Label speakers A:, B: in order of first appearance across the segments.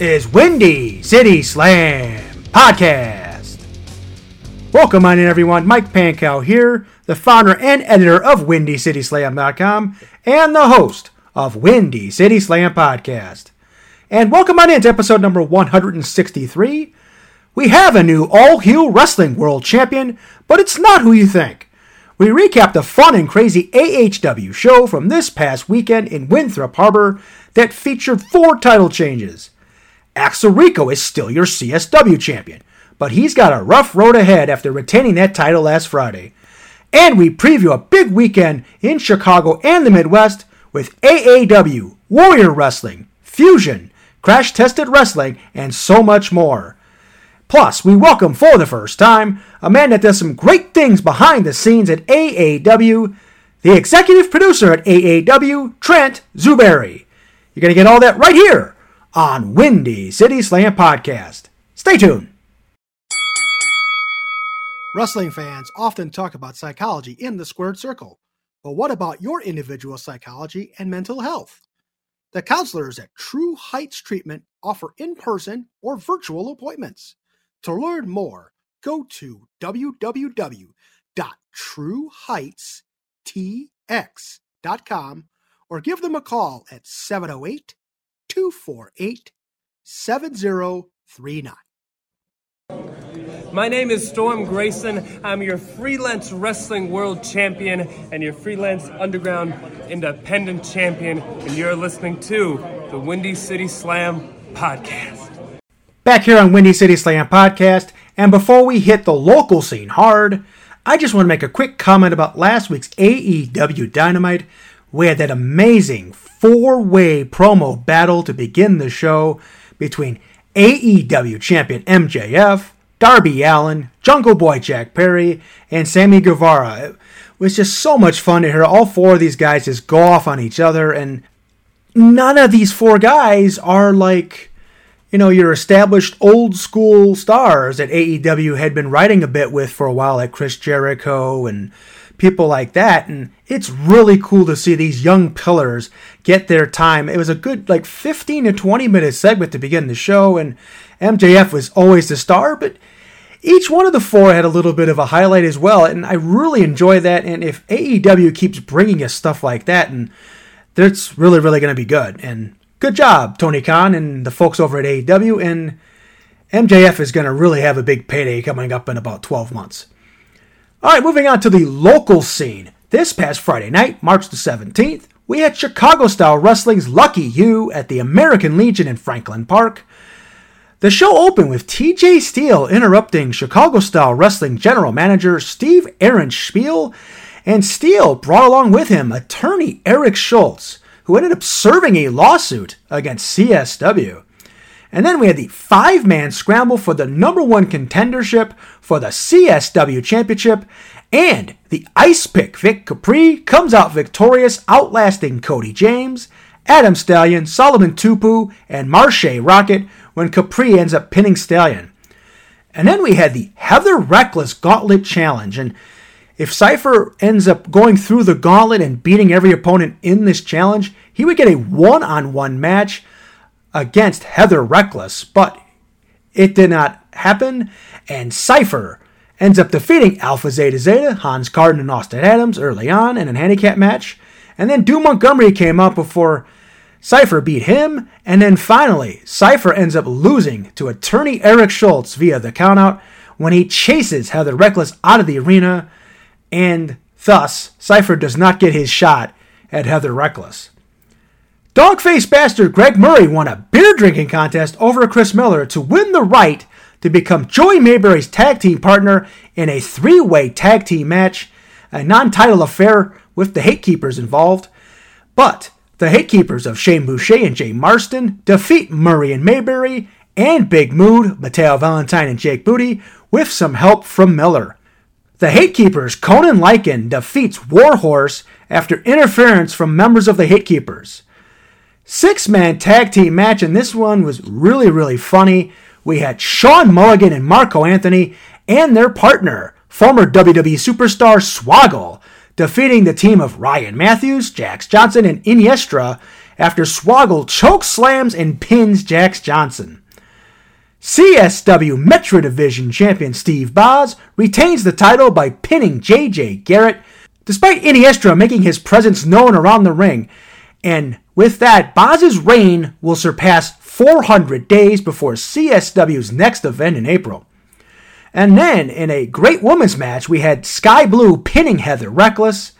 A: is Windy City Slam Podcast. Welcome on in, everyone. Mike Pankow here, the founder and editor of WindyCitySlam.com and the host of Windy City Slam Podcast. And welcome on in to episode number 163. We have a new all heel wrestling world champion, but it's not who you think. We recap the fun and crazy AHW show from this past weekend in Winthrop Harbor that featured four title changes. Axel Rico is still your CSW champion, but he's got a rough road ahead after retaining that title last Friday. And we preview a big weekend in Chicago and the Midwest with AAW, Warrior Wrestling, Fusion, Crash Tested Wrestling, and so much more. Plus, we welcome for the first time a man that does some great things behind the scenes at AAW, the executive producer at AAW, Trent Zuberi. You're going to get all that right here on Windy City Slam Podcast. Stay tuned. Wrestling fans often talk about psychology in the squared circle. But what about your individual psychology and mental health? The counselors at True Heights Treatment offer in person or virtual appointments. To learn more, go to www.trueheightstx.com or give them a call at 708 248 7039.
B: My name is Storm Grayson. I'm your freelance wrestling world champion and your freelance underground independent champion, and you're listening to the Windy City Slam podcast.
A: Back here on Windy City Slam Podcast, and before we hit the local scene hard, I just want to make a quick comment about last week's AEW Dynamite. We had that amazing four way promo battle to begin the show between AEW champion MJF, Darby Allin, Jungle Boy Jack Perry, and Sammy Guevara. It was just so much fun to hear all four of these guys just go off on each other, and none of these four guys are like, you know, your established old school stars that AEW had been writing a bit with for a while, like Chris Jericho and people like that. And it's really cool to see these young pillars get their time. It was a good, like, 15 to 20 minute segment to begin the show, and MJF was always the star, but each one of the four had a little bit of a highlight as well, and I really enjoy that. And if AEW keeps bringing us stuff like that, and that's really, really going to be good. And good job, Tony Khan and the folks over at AEW. And MJF is going to really have a big payday coming up in about 12 months. All right, moving on to the local scene. This past Friday night, March the 17th, we had Chicago Style Wrestling's Lucky You at the American Legion in Franklin Park. The show opened with TJ Steele interrupting Chicago Style Wrestling General Manager Steve Ehrenspiel, and Steele brought along with him attorney Eric Schultz, who ended up serving a lawsuit against CSW. And then we had the five man scramble for the number one contendership for the CSW Championship. And the ice pick Vic Capri comes out victorious, outlasting Cody James, Adam Stallion, Solomon Tupu, and Marshe Rocket when Capri ends up pinning Stallion. And then we had the Heather Reckless Gauntlet Challenge. And if Cypher ends up going through the gauntlet and beating every opponent in this challenge, he would get a one on one match against Heather Reckless, but it did not happen, and Cypher ends up defeating Alpha Zeta Zeta, Hans Carden, and Austin Adams early on in a handicap match, and then Doom Montgomery came up before Cypher beat him, and then finally, Cypher ends up losing to attorney Eric Schultz via the countout when he chases Heather Reckless out of the arena, and thus, Cypher does not get his shot at Heather Reckless. Dogface bastard Greg Murray won a beer drinking contest over Chris Miller to win the right to become Joey Mayberry's tag team partner in a three way tag team match, a non title affair with the Hate Keepers involved. But The Hatekeepers of Shane Boucher and Jay Marston defeat Murray and Mayberry and Big Mood, Mateo Valentine and Jake Booty, with some help from Miller. The Hatekeepers, Conan Lycan, defeats Warhorse after interference from members of the Hatekeepers. Six man tag team match, and this one was really, really funny. We had Sean Mulligan and Marco Anthony and their partner, former WWE superstar Swoggle, defeating the team of Ryan Matthews, Jax Johnson, and Iniestra after Swoggle choke slams and pins Jax Johnson. CSW Metro Division champion Steve Boz retains the title by pinning JJ Garrett, despite Iniestra making his presence known around the ring. And with that, Boz's reign will surpass 400 days before CSW's next event in April. And then, in a great women's match, we had Sky Blue pinning Heather Reckless.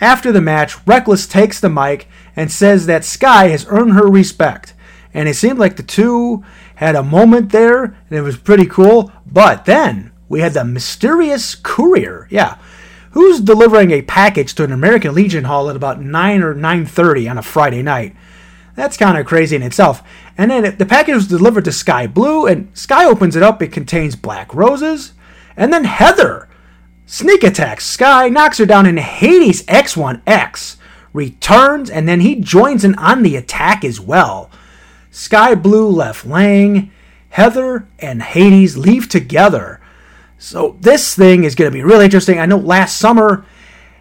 A: After the match, Reckless takes the mic and says that Sky has earned her respect. And it seemed like the two had a moment there, and it was pretty cool. But then we had the mysterious courier. Yeah, who's delivering a package to an American Legion Hall at about 9 or 9:30 on a Friday night. That's kind of crazy in itself. And then the package was delivered to Sky Blue, and Sky opens it up. It contains black roses. And then Heather sneak attacks Sky, knocks her down, and Hades X1X returns, and then he joins in on the attack as well. Sky Blue left Lang, Heather and Hades leave together. So this thing is going to be really interesting. I know last summer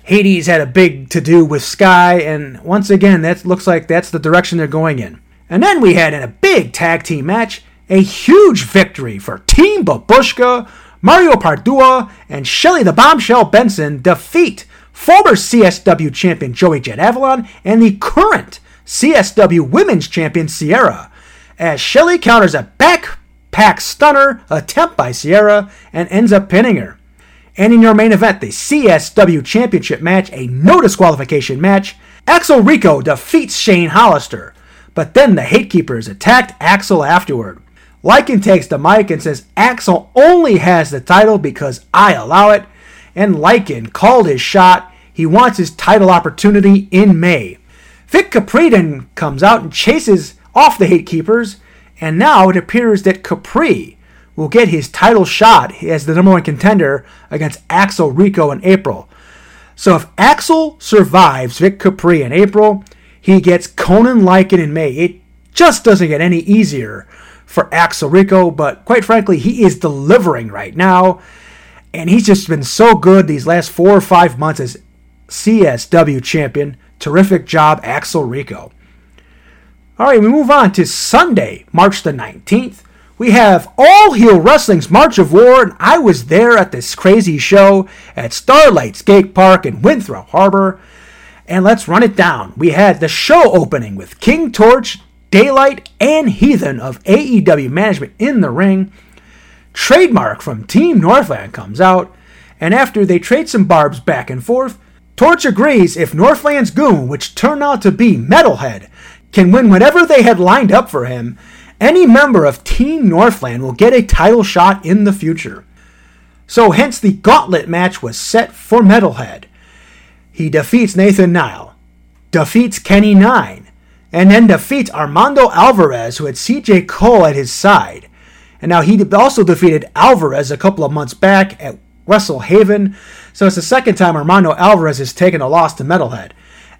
A: Hades had a big to do with Sky, and once again, that looks like that's the direction they're going in. And then we had in a big tag team match a huge victory for Team Babushka. Mario Pardua and Shelly the Bombshell Benson defeat former CSW champion Joey Jet Avalon and the current CSW Women's Champion Sierra, as Shelly counters a backpack stunner attempt by Sierra and ends up pinning her. And in your main event, the CSW Championship match, a no disqualification match, Axel Rico defeats Shane Hollister. But then the Hatekeepers attacked Axel afterward. Lycan takes the mic and says Axel only has the title because I allow it, and Lycan called his shot. He wants his title opportunity in May. Vic Capri comes out and chases off the Hatekeepers, and now it appears that Capri will get his title shot as the number one contender against Axel Rico in April. So if Axel survives Vic Capri in April, he gets Conan Lycan in May. It just doesn't get any easier for Axel Rico, but quite frankly, he is delivering right now. And he's just been so good these last four or five months as CSW champion. Terrific job, Axel Rico. All right, we move on to Sunday, March the 19th. We have All Heel Wrestling's March of War, and I was there at this crazy show at Starlight Skate Park in Winthrop Harbor. And let's run it down. We had the show opening with King Torch, Daylight, and Heathen of AEW management in the ring. Trademark from Team Northland comes out, and after they trade some barbs back and forth, Torch agrees if Northland's goon, which turned out to be Metalhead, can win whatever they had lined up for him, any member of Team Northland will get a title shot in the future. So, hence, the gauntlet match was set for Metalhead. He defeats Nathan Nile, defeats Kenny Nine, and then defeats Armando Alvarez, who had CJ Cole at his side. And now he also defeated Alvarez a couple of months back at Wrestle Haven. So it's the second time Armando Alvarez has taken a loss to Metalhead.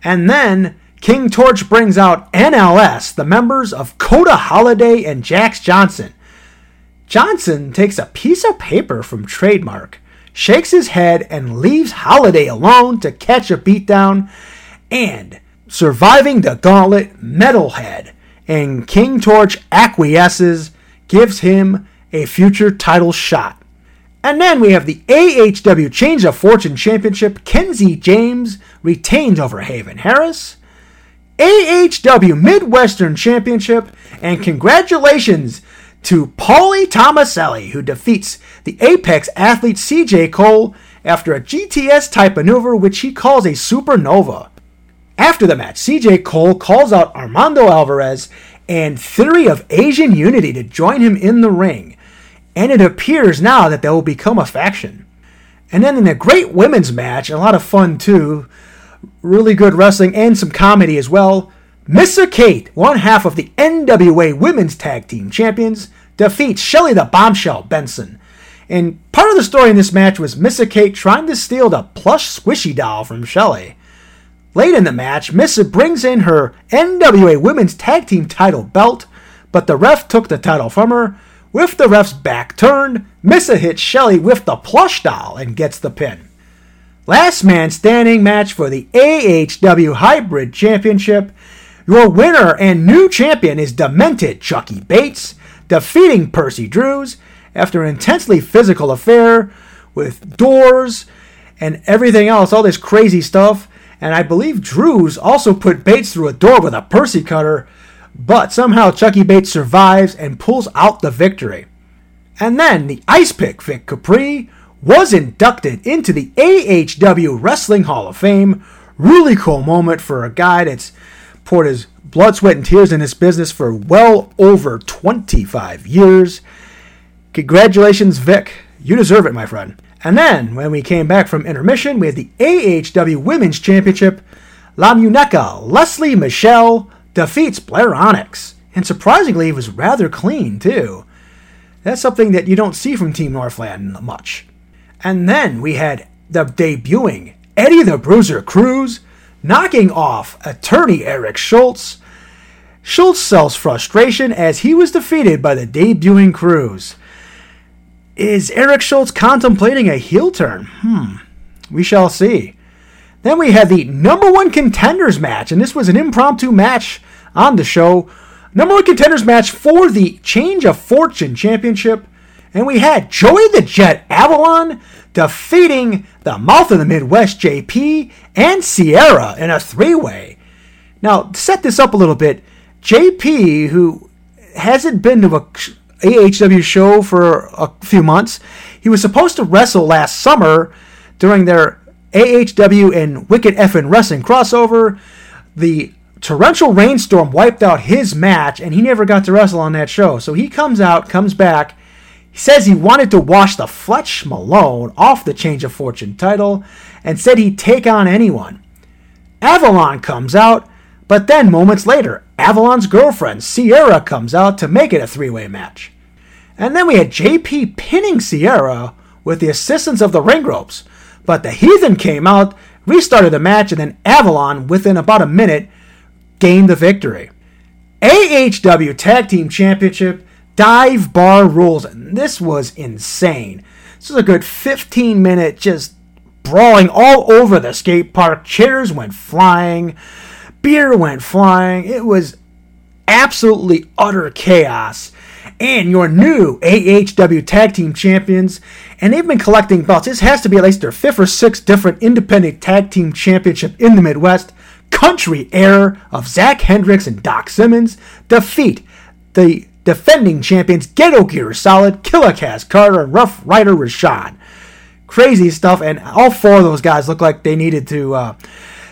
A: And then King Torch brings out NLS, the members of Coda Holiday and Jax Johnson. Johnson takes a piece of paper from Trademark, shakes his head, and leaves Holiday alone to catch a beatdown. And surviving the gauntlet, Metalhead, and King Torch acquiesces, gives him a future title shot. And then we have the AHW Change of Fortune Championship. Kenzie James retains over Haven Harris. AHW Midwestern Championship. And congratulations to Paulie Tomaselli, who defeats the Apex athlete CJ Cole after a GTS type maneuver, which he calls a supernova. After the match, CJ Cole calls out Armando Alvarez and Theory of Asian Unity to join him in the ring. And it appears now that they will become a faction. And then in a great women's match, a lot of fun too, really good wrestling and some comedy as well. Missa Kate, one half of the NWA Women's Tag Team Champions, defeats Shelly the Bombshell Benson. And part of the story in this match was Missa Kate trying to steal the plush squishy doll from Shelly. Late in the match, Missa brings in her NWA Women's Tag Team title belt, but the ref took the title from her. With the ref's back turned, Missa hits Shelly with the plush doll and gets the pin. Last man standing match for the AHW Hybrid Championship your winner and new champion is Demented Chucky Bates, defeating Percy Drews after an intensely physical affair with doors and everything else, all this crazy stuff. And I believe Drews also put Bates through a door with a Percy cutter, but somehow Chucky Bates survives and pulls out the victory. And then the Ice Pick Vic Capri was inducted into the AHW Wrestling Hall of Fame. Really cool moment for a guy that's poured his blood, sweat, and tears in this business for well over 25 years. Congratulations, Vic. You deserve it, my friend. And then, when we came back from intermission, we had the AHW Women's Championship. La Muñeca, Leslie Michelle, defeats Blair Onyx. And surprisingly, it was rather clean, too. That's something that you don't see from Team Northland much. And then we had the debuting Eddie the Bruiser Cruz knocking off attorney Eric Schultz. Schultz sells frustration as he was defeated by the debuting Cruz. Is Eric Schultz contemplating a heel turn? Hmm, we shall see. Then we had the number one contenders match, and this was an impromptu match on the show. Number one contenders match for the Change of Fortune Championship. And we had Joey the Jet Avalon defeating the Mouth of the Midwest JP and Sierra in a three way. Now, to set this up a little bit, JP, who hasn't been to a AHW show for a few months, he was supposed to wrestle last summer during their AHW and Wicked Effin' Wrestling crossover. The torrential rainstorm wiped out his match, and he never got to wrestle on that show. So he comes out, comes back, says he wanted to wash the Fletch Malone off the Change of Fortune title and said he'd take on anyone. Avalon comes out, but then moments later, Avalon's girlfriend, Sierra, comes out to make it a three way match. And then we had JP pinning Sierra with the assistance of the ring ropes. But the Heathen came out, restarted the match, and then Avalon, within about a minute, gained the victory. AHW Tag Team Championship dive bar rules. And this was insane. This was a good 15 minute just brawling all over the skate park. Chairs went flying, beer went flying. It was absolutely utter chaos. And your new AHW Tag Team Champions, and they've been collecting belts. This has to be at least their fifth or sixth different independent tag team championship in the Midwest. Country Air of Zach Hendricks and Doc Simmons defeat the defending champions Ghetto Gear Solid, Killer Cass Carter, and Rough Rider Rashad. Crazy stuff, and all four of those guys look like they needed to uh,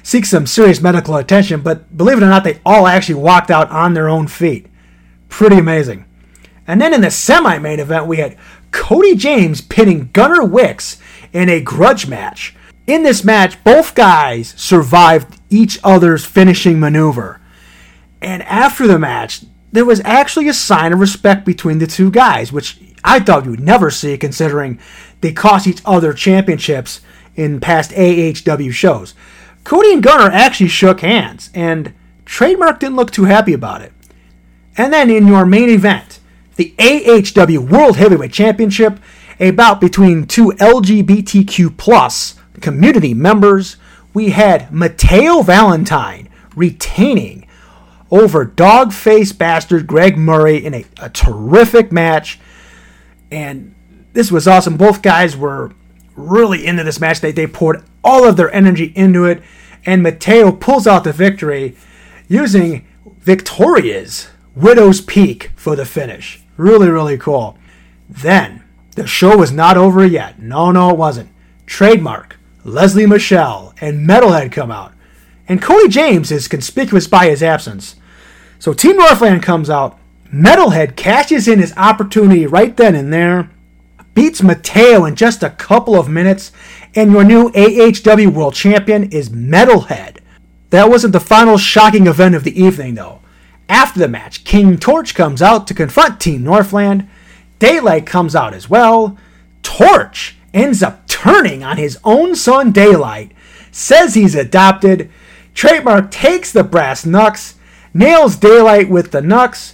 A: seek some serious medical attention, but believe it or not, they all actually walked out on their own feet. Pretty amazing. And then in the semi main event, we had Cody James pinning Gunnar Wicks in a grudge match. In this match, both guys survived each other's finishing maneuver. And after the match, there was actually a sign of respect between the two guys, which I thought you would never see considering they cost each other championships in past AHW shows. Cody and Gunnar actually shook hands, and Trademark didn't look too happy about it. And then in your main event, the AHW World Heavyweight Championship, a bout between two LGBTQ plus community members, we had Mateo Valentine retaining over dog face bastard Greg Murray in a, a terrific match. And this was awesome. Both guys were really into this match. They, they poured all of their energy into it. And Mateo pulls out the victory using Victoria's Widow's Peak for the finish. Really, really cool. Then, the show was not over yet. No, no, it wasn't. Trademark, Leslie Michelle, and Metalhead come out. And Cody James is conspicuous by his absence. So Team Northland comes out. Metalhead cashes in his opportunity right then and there, beats Mateo in just a couple of minutes, and your new AHW World Champion is Metalhead. That wasn't the final shocking event of the evening, though. After the match, King Torch comes out to confront Team Northland. Daylight comes out as well. Torch ends up turning on his own son Daylight, says he's adopted. Trademark takes the brass knucks, nails Daylight with the Nux.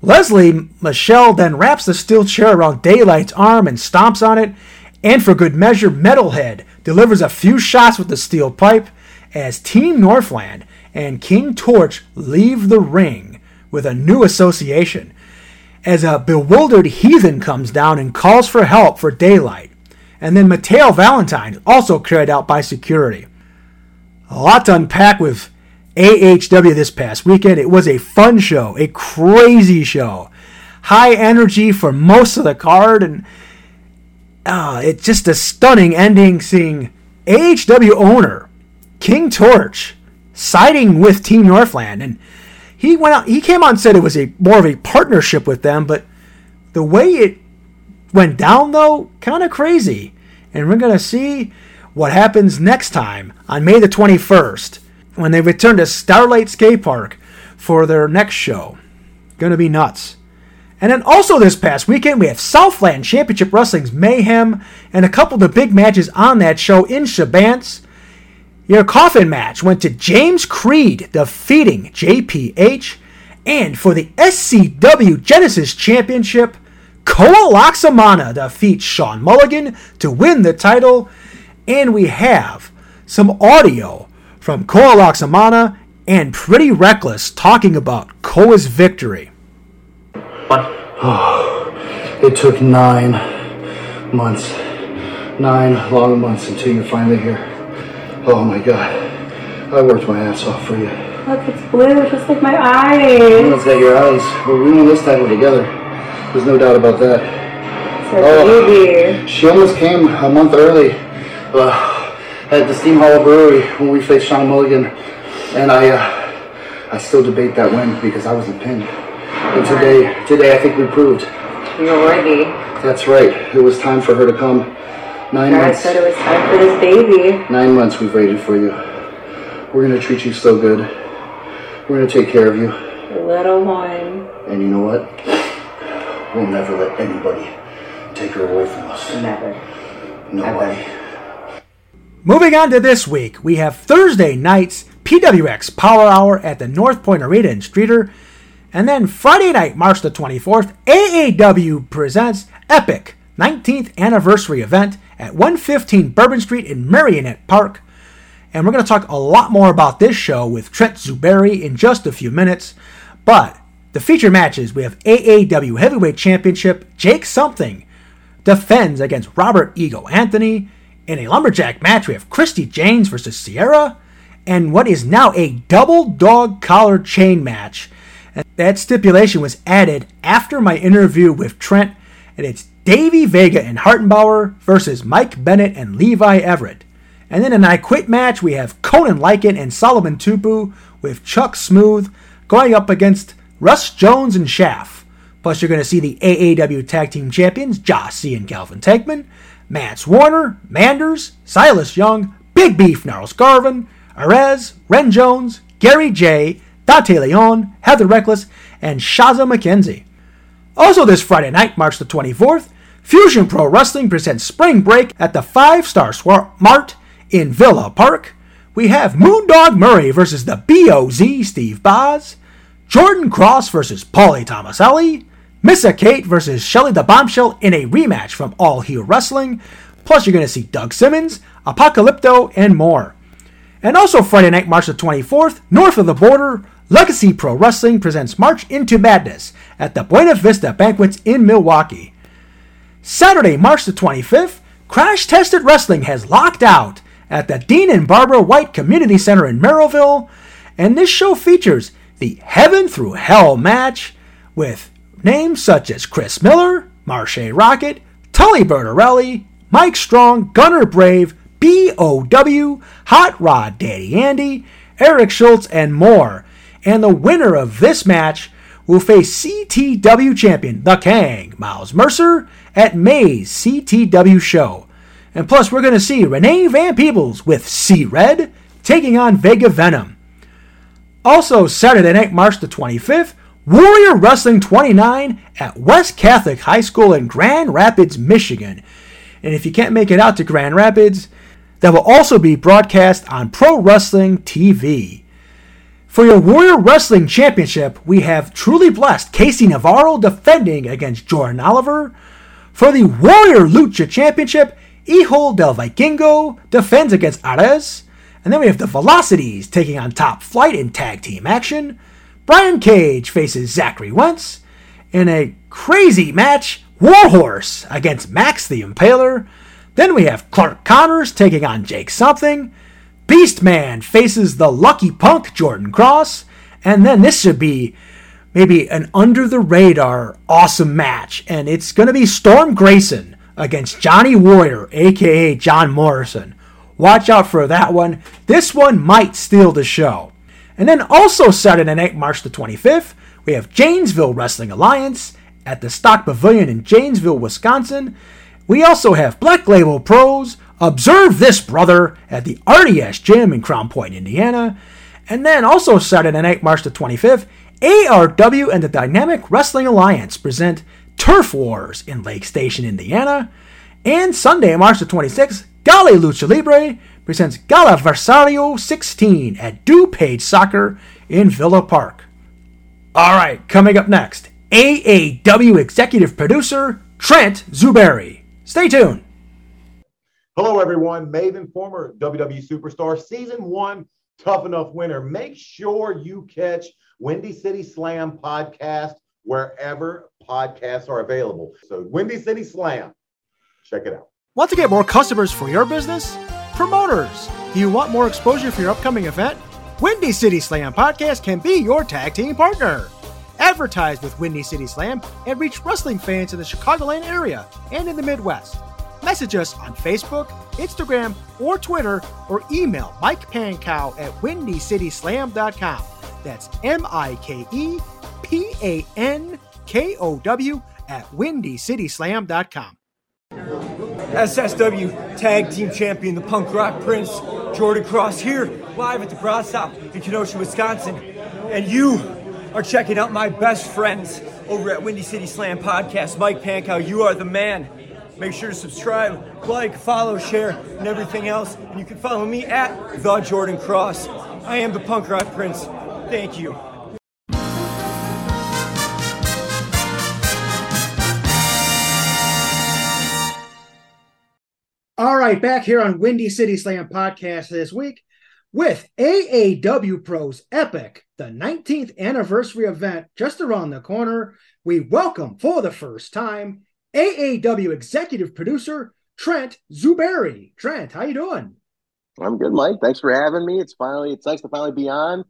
A: Leslie Michelle then wraps the steel chair around Daylight's arm and stomps on it. And for good measure, Metalhead delivers a few shots with the steel pipe as Team Northland and King Torch leave the ring with a new association. As a bewildered heathen comes down and calls for help for Daylight. And then Mateo Valentine, also carried out by security. A lot to unpack with AHW this past weekend. It was a fun show, a crazy show. High energy for most of the card, and uh, it's just a stunning ending seeing AHW owner King Torch siding with Team Northland. And he went out, he came out and said it was a more of a partnership with them, but the way it went down though, kind of crazy. And we're gonna see what happens next time on May the 21st when they return to Starlight Skate Park for their next show. Gonna be nuts. And then also this past weekend, we have Southland Championship Wrestling's Mayhem and a couple of the big matches on that show in Chebanse. Your coffin match went to James Creed defeating JPH. And for the SCW Genesis Championship, Koa Loxamana defeats Sean Mulligan to win the title. And we have some audio from Koa Loxamana and Pretty Reckless talking about Koa's victory.
C: What? it took nine months, nine long months until you're finally here. Oh my god, I worked my ass off for you.
D: Look, it's blue, just like my eyes.
C: it's got your eyes. We're winning this time we're together. There's no doubt about that.
D: So
C: Oh.
D: baby.
C: She almost came a month early uh, at the Steam Hollow Brewery when we faced Sean Mulligan, and I, uh, I still debate that win because I was the pin. And today, today I think we proved
D: You're worthy.
C: that's right. It was time for her to come. Nine
D: God
C: months.
D: said it was time for this baby.
C: Nine months we've waited for you. We're gonna treat you so good. We're gonna take care of you.
D: Little one.
C: And you know what? We'll never let anybody take her away from us.
D: Never.
C: Nobody.
A: Moving on to this week, we have Thursday night's PWX Power Hour at the North Point Arena in Streator. And then Friday night, March the 24th, AAW presents Epic 19th Anniversary Event at 115 Bourbon Street in Merrionette Park. And we're going to talk a lot more about this show with Trent Zuberi in just a few minutes. But the feature matches we have AAW Heavyweight Championship Jake Something defends against Robert Ego Anthony. In a lumberjack match, we have Christy James versus Sierra. And what is now a double dog collar chain match. And that stipulation was added after my interview with Trent, and it's Davey Vega and Hartenbauer versus Mike Bennett and Levi Everett. And then in an I Quit match, we have Conan Lycan and Solomon Tupu with Chuck Smooth going up against Russ Jones and Shaft. Plus, you're going to see the AAW Tag Team Champions, Josh C. and Calvin Tankman, Mance Warner, Manders, Silas Young, Big Beef Gnarls Garvin, Arez, Ren Jones, Gary J., Dante Leon, Heather Reckless, and Shazza McKenzie. Also, this Friday night, March the 24th, Fusion Pro Wrestling presents Spring Break at the Five Star Mart in Villa Park. We have Moondog Murray versus the BOZ Steve Boz, Jordan Cross versus Paulie Tomaselli, Missa Kate versus Shelly the Bombshell in a rematch from All Heel Wrestling. Plus, you're going to see Doug Simmons, Apocalypto, and more. And also Friday night, March the 24th, north of the border, Legacy Pro Wrestling presents March into Madness at the Buena Vista Banquets in Milwaukee. Saturday, March the 25th, Crash Tested Wrestling has locked out at the Dean and Barbara White Community Center in Merrillville, and this show features the Heaven Through Hell match with names such as Chris Miller, Marche Rocket, Tully Bertarelli, Mike Strong, Gunner Brave, BOW, Hot Rod Daddy Andy, Eric Schultz, and more. And the winner of this match will face CTW champion The Kang, Miles Mercer, at May's CTW show. And plus, we're going to see Renee Van Peebles with C Red taking on Vega Venom. Also, Saturday night, March the 25th, Warrior Wrestling 29 at West Catholic High School in Grand Rapids, Michigan. And if you can't make it out to Grand Rapids, that will also be broadcast on Pro Wrestling TV. For your Warrior Wrestling Championship, we have Truly Blessed Casey Navarro defending against Jordan Oliver. For the Warrior Lucha Championship, Hijo del Vikingo defends against Arez. And then we have the Velocities taking on Top Flight in tag team action. Brian Cage faces Zachary Wentz. In a crazy match, Warhorse against Max the Impaler. Then we have Clark Connors taking on Jake Something. Beastman faces the Lucky Punk Jordan Cross. And then this should be maybe an under the radar awesome match. And it's going to be Storm Grayson against Johnny Warrior, aka John Morrison. Watch out for that one. This one might steal the show. And then also Saturday night, March the 25th, we have Janesville Wrestling Alliance at the Stock Pavilion in Janesville, Wisconsin. We also have Black Label Pros, Observe This Brother at the RDS Gym in Crown Point, Indiana. And then also Saturday night, March the 25th, ARW and the Dynamic Wrestling Alliance present Turf Wars in Lake Station, Indiana. And Sunday, March the 26th, Gale Lucha Libre presents Gala Galaversario 16 at DuPage Soccer in Villa Park. All right, coming up next, AAW executive producer Trent Zuberi. Stay tuned.
E: Hello, everyone. Maven, former WWE superstar, season one tough enough winner. Make sure you catch Windy City Slam podcast wherever podcasts are available. So, Windy City Slam, check it out.
A: Want to get more customers for your business? Promoters, do you want more exposure for your upcoming event? Windy City Slam Podcast can be your tag team partner. Advertise with Windy City Slam and reach wrestling fans in the Chicagoland area and in the Midwest. Message us on Facebook, Instagram, or Twitter, or email Mike Pankow at windycityslam.com. That's M I K E P A N K O W at windycityslam.com.
F: SSW Tag Team Champion, the Punk Rock Prince, Jordan Cross here, live at the Brass Stop in Kenosha, Wisconsin. And you are checking out my best friends over at Windy City Slam Podcast. Mike Pankow, you are the man. Make sure to subscribe, like, follow, share, and everything else. And you can follow me at The Jordan Cross. I am the Punk Rock Prince. Thank you.
A: All right, back here on Windy City Slam podcast this week with AAW Pros Epic, the 19th anniversary event just around the corner. We welcome for the first time AAW executive producer Trent Zuberi. Trent, how you doing?
G: I'm good, Mike. Thanks for having me. It's finally it's nice to finally be on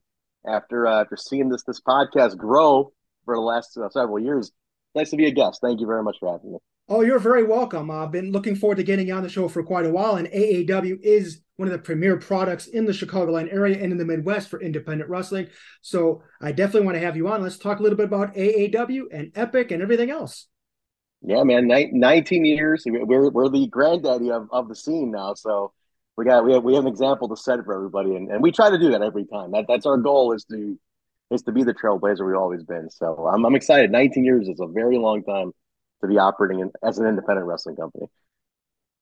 G: after uh, after seeing this this podcast grow for the last uh, several years. Nice to be a guest. Thank you very much for having me.
A: Oh, you're very welcome. I've been looking forward to getting on the show for quite a while, and AAW is one of the premier products in the Chicagoland area and in the Midwest for independent wrestling. So I definitely want to have you on. Let's talk a little bit about AAW and Epic and everything else.
G: Yeah, man, Ni- 19 years. We're we're the granddaddy of, of the scene now. So we got we have we have an example to set for everybody, and, and we try to do that every time. That that's our goal is to is to be the trailblazer we've always been. So I'm I'm excited. 19 years is a very long time to be operating in, as an independent wrestling company.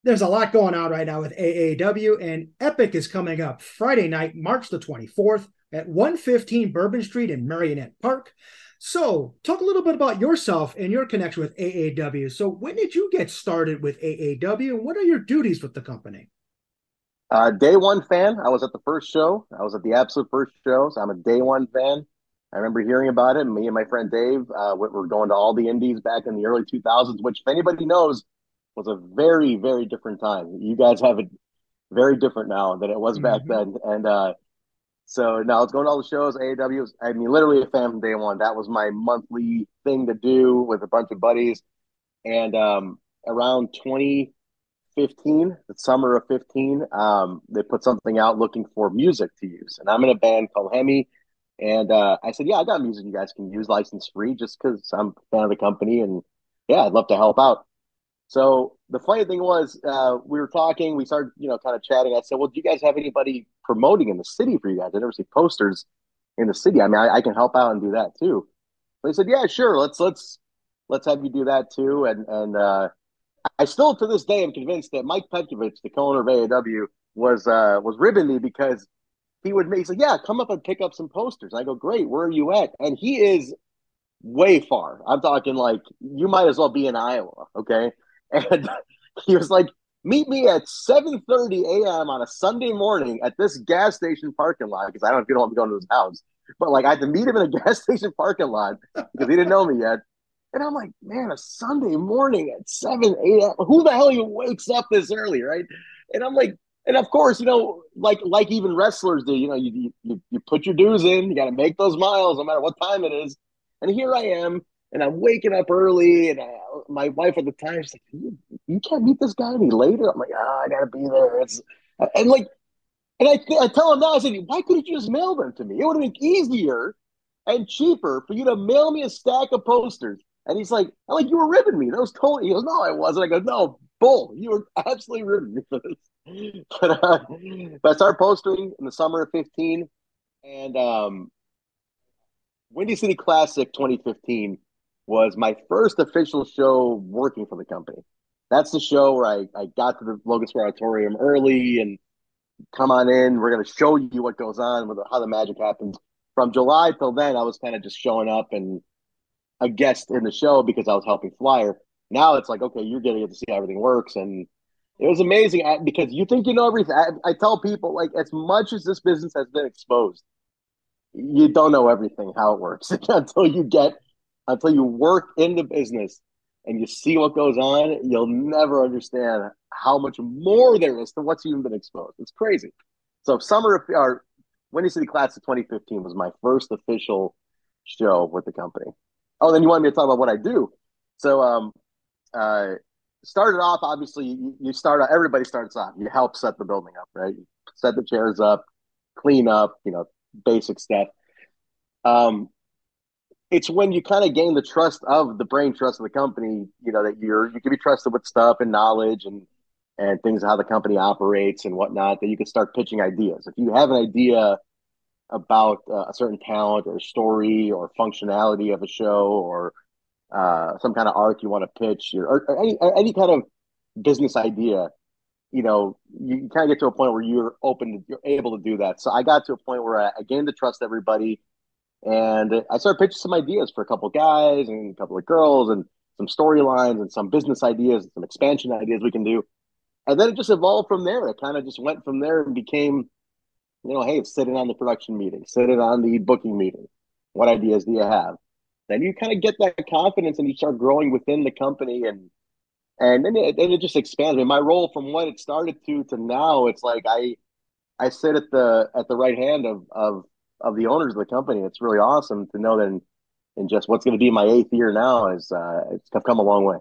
A: There's a lot going on right now with AAW, and Epic is coming up Friday night, March the 24th at 115 Bourbon Street in Merrionette Park. So, talk a little bit about yourself and your connection with AAW. So, when did you get started with AAW, and what are your duties with the company?
G: Uh, day one fan. I was at the first show. I was at the absolute first show. So I'm a day one fan. I remember hearing about it. Me and my friend Dave uh, were going to all the indies back in the early 2000s, which, if anybody knows, was a very, very different time. You guys have it very different now than it was back mm-hmm. then. And uh, so now it's going to all the shows. AAW, I mean, literally a fan from day one. That was my monthly thing to do with a bunch of buddies. And um, around 2015, the summer of 15, um, they put something out looking for music to use. And I'm in a band called Hemi. And uh, I said, yeah, I got music you guys can use license free just because I'm a fan of the company. And yeah, I'd love to help out. So the funny thing was, uh, we were talking, we started, you know, kind of chatting. I said, well, do you guys have anybody promoting in the city for you guys? I never see posters. in the city. I mean, I, I can help out and do that too. So he said, yeah, sure. Let's let's let's have you do that too. And and uh, I still to this day am convinced that Mike Petkovich, the co-owner of AAW, was uh, was ribbing me because he would make. He's like, yeah, come up and pick up some posters. I go, great. Where are you at? And he is way far. I'm talking like you might as well be in Iowa, okay? And he was like, meet me at 7:30 a.m. on a Sunday morning at this gas station parking lot because I don't know if you don't want me going to his house, but like I had to meet him in a gas station parking lot because he didn't know me yet. And I'm like, man, a Sunday morning at 7 a.m. Who the hell even wakes up this early, right? And I'm like, and of course, you know, like like even wrestlers do, you know, you you, you put your dues in, you got to make those miles no matter what time it is. And here I am, and I'm waking up early, and I, my wife at the time she's like, you, you can't meet this guy any later. I'm like, ah, oh, I gotta be there. It's and like, and I, I tell him now, I said, why couldn't you just mail them to me? It would have been easier and cheaper for you to mail me a stack of posters. And he's like, I'm like, you were ribbing me. That was totally. He goes, no, I wasn't. I go, no, bull. You were absolutely ribbing me for this. But, uh, but I started postering in the summer of 15, and um, Windy City Classic 2015 was my first official show working for the company. That's the show where I, I got to the Logan Square Auditorium early and come on in. We're going to show you what goes on with how the magic happens. From July till then, I was kind of just showing up and a guest in the show because I was helping Flyer. Now it's like, okay, you're getting to see how everything works. And it was amazing because you think you know everything. I, I tell people, like, as much as this business has been exposed, you don't know everything how it works. Until you get until you work in the business and you see what goes on you'll never understand how much more there is to what's even been exposed. It's crazy. So summer of our windy city class of 2015 was my first official show with the company. Oh then you want me to talk about what i do. So um uh started off obviously you, start everybody starts off you help set the building up right you set the chairs up clean up you know basic stuff. Um, it's when you kind of gain the trust of the brain trust of the company, you know, that you're you can be trusted with stuff and knowledge and and things how the company operates and whatnot that you can start pitching ideas. If you have an idea about uh, a certain talent or story or functionality of a show or uh, some kind of arc you want to pitch or, or any any kind of business idea, you know, you kind of get to a point where you're open, to, you're able to do that. So I got to a point where I, I gained to trust everybody, and I started pitching some ideas for a couple of guys and a couple of girls, and some storylines and some business ideas, and some expansion ideas we can do. And then it just evolved from there. It kind of just went from there and became, you know, hey, sitting on the production meeting, sitting on the booking meeting. What ideas do you have? Then you kind of get that confidence and you start growing within the company and and then it, then it just expands. I mean, my role from what it started to to now, it's like I I sit at the at the right hand of of of the owners of the company. It's really awesome to know that in, in just what's going to be my eighth year now is uh, it's come a long way.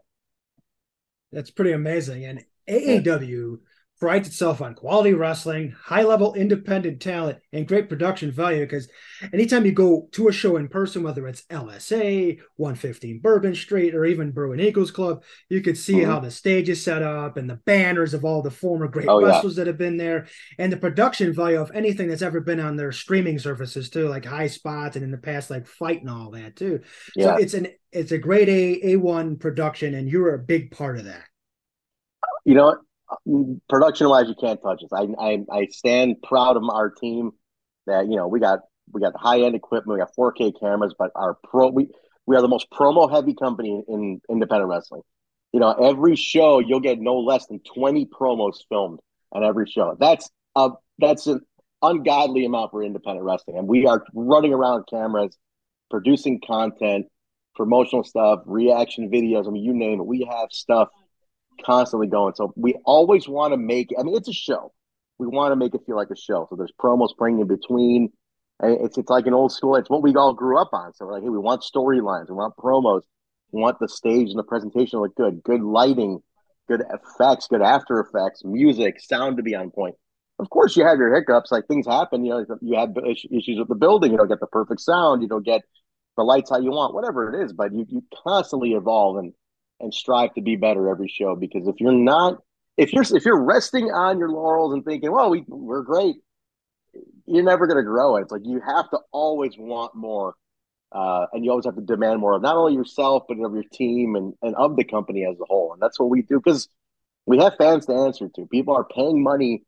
A: That's pretty amazing. And AAW prides itself on quality wrestling, high level independent talent, and great production value. Because anytime you go to a show in person, whether it's LSA, 115 Bourbon Street, or even Berwyn Eagles Club, you could see mm-hmm. how the stage is set up and the banners of all the former great oh, wrestlers yeah. that have been there, and the production value of anything that's ever been on their streaming services too, like Highspots and in the past like Fight and all that too. Yeah. So it's an it's a great A A1 production, and you're a big part of that.
G: You know, production wise, you can't touch us. I, I I stand proud of our team that you know we got we got high end equipment, we got 4K cameras, but our pro we we are the most promo heavy company in independent wrestling. You know, every show you'll get no less than 20 promos filmed on every show. That's a that's an ungodly amount for independent wrestling, and we are running around cameras, producing content, promotional stuff, reaction videos. I mean, you name it. We have stuff constantly going. So we always want to make. I mean, it's a show. We want to make it feel like a show. So there's promos playing in between. It's it's like an old school. It's what we all grew up on. So we're like, hey, we want storylines. We want promos. We want the stage and the presentation to look good. Good lighting, good effects, good after effects, music, sound to be on point. Of course, you have your hiccups. Like things happen. You know, you have issues with the building. You don't get the perfect sound. You don't get the lights how you want. Whatever it is, but you you constantly evolve and and strive to be better every show because if you're not if you're if you're resting on your laurels and thinking well we we're great you're never going to grow it. It's like you have to always want more. Uh, and you always have to demand more of not only yourself, but of your team and, and of the company as a whole. And that's what we do because we have fans to answer to. People are paying money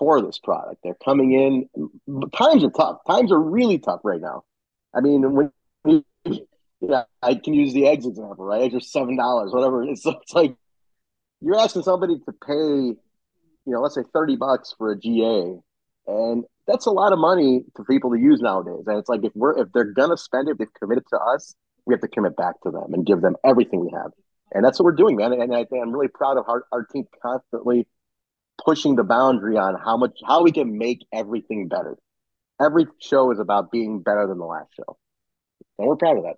G: for this product. They're coming in. Times are tough. Times are really tough right now. I mean, when yeah, I can use the eggs example, right? Eggs are seven dollars, whatever. It's, it's like you're asking somebody to pay, you know, let's say thirty bucks for a GA, and that's a lot of money for people to use nowadays. And it's like if we're if they're gonna spend it, if they've committed to us, we have to commit back to them and give them everything we have. And that's what we're doing, man. And I, I'm really proud of our, our team constantly pushing the boundary on how much how we can make everything better. Every show is about being better than the last show. And we're proud of that.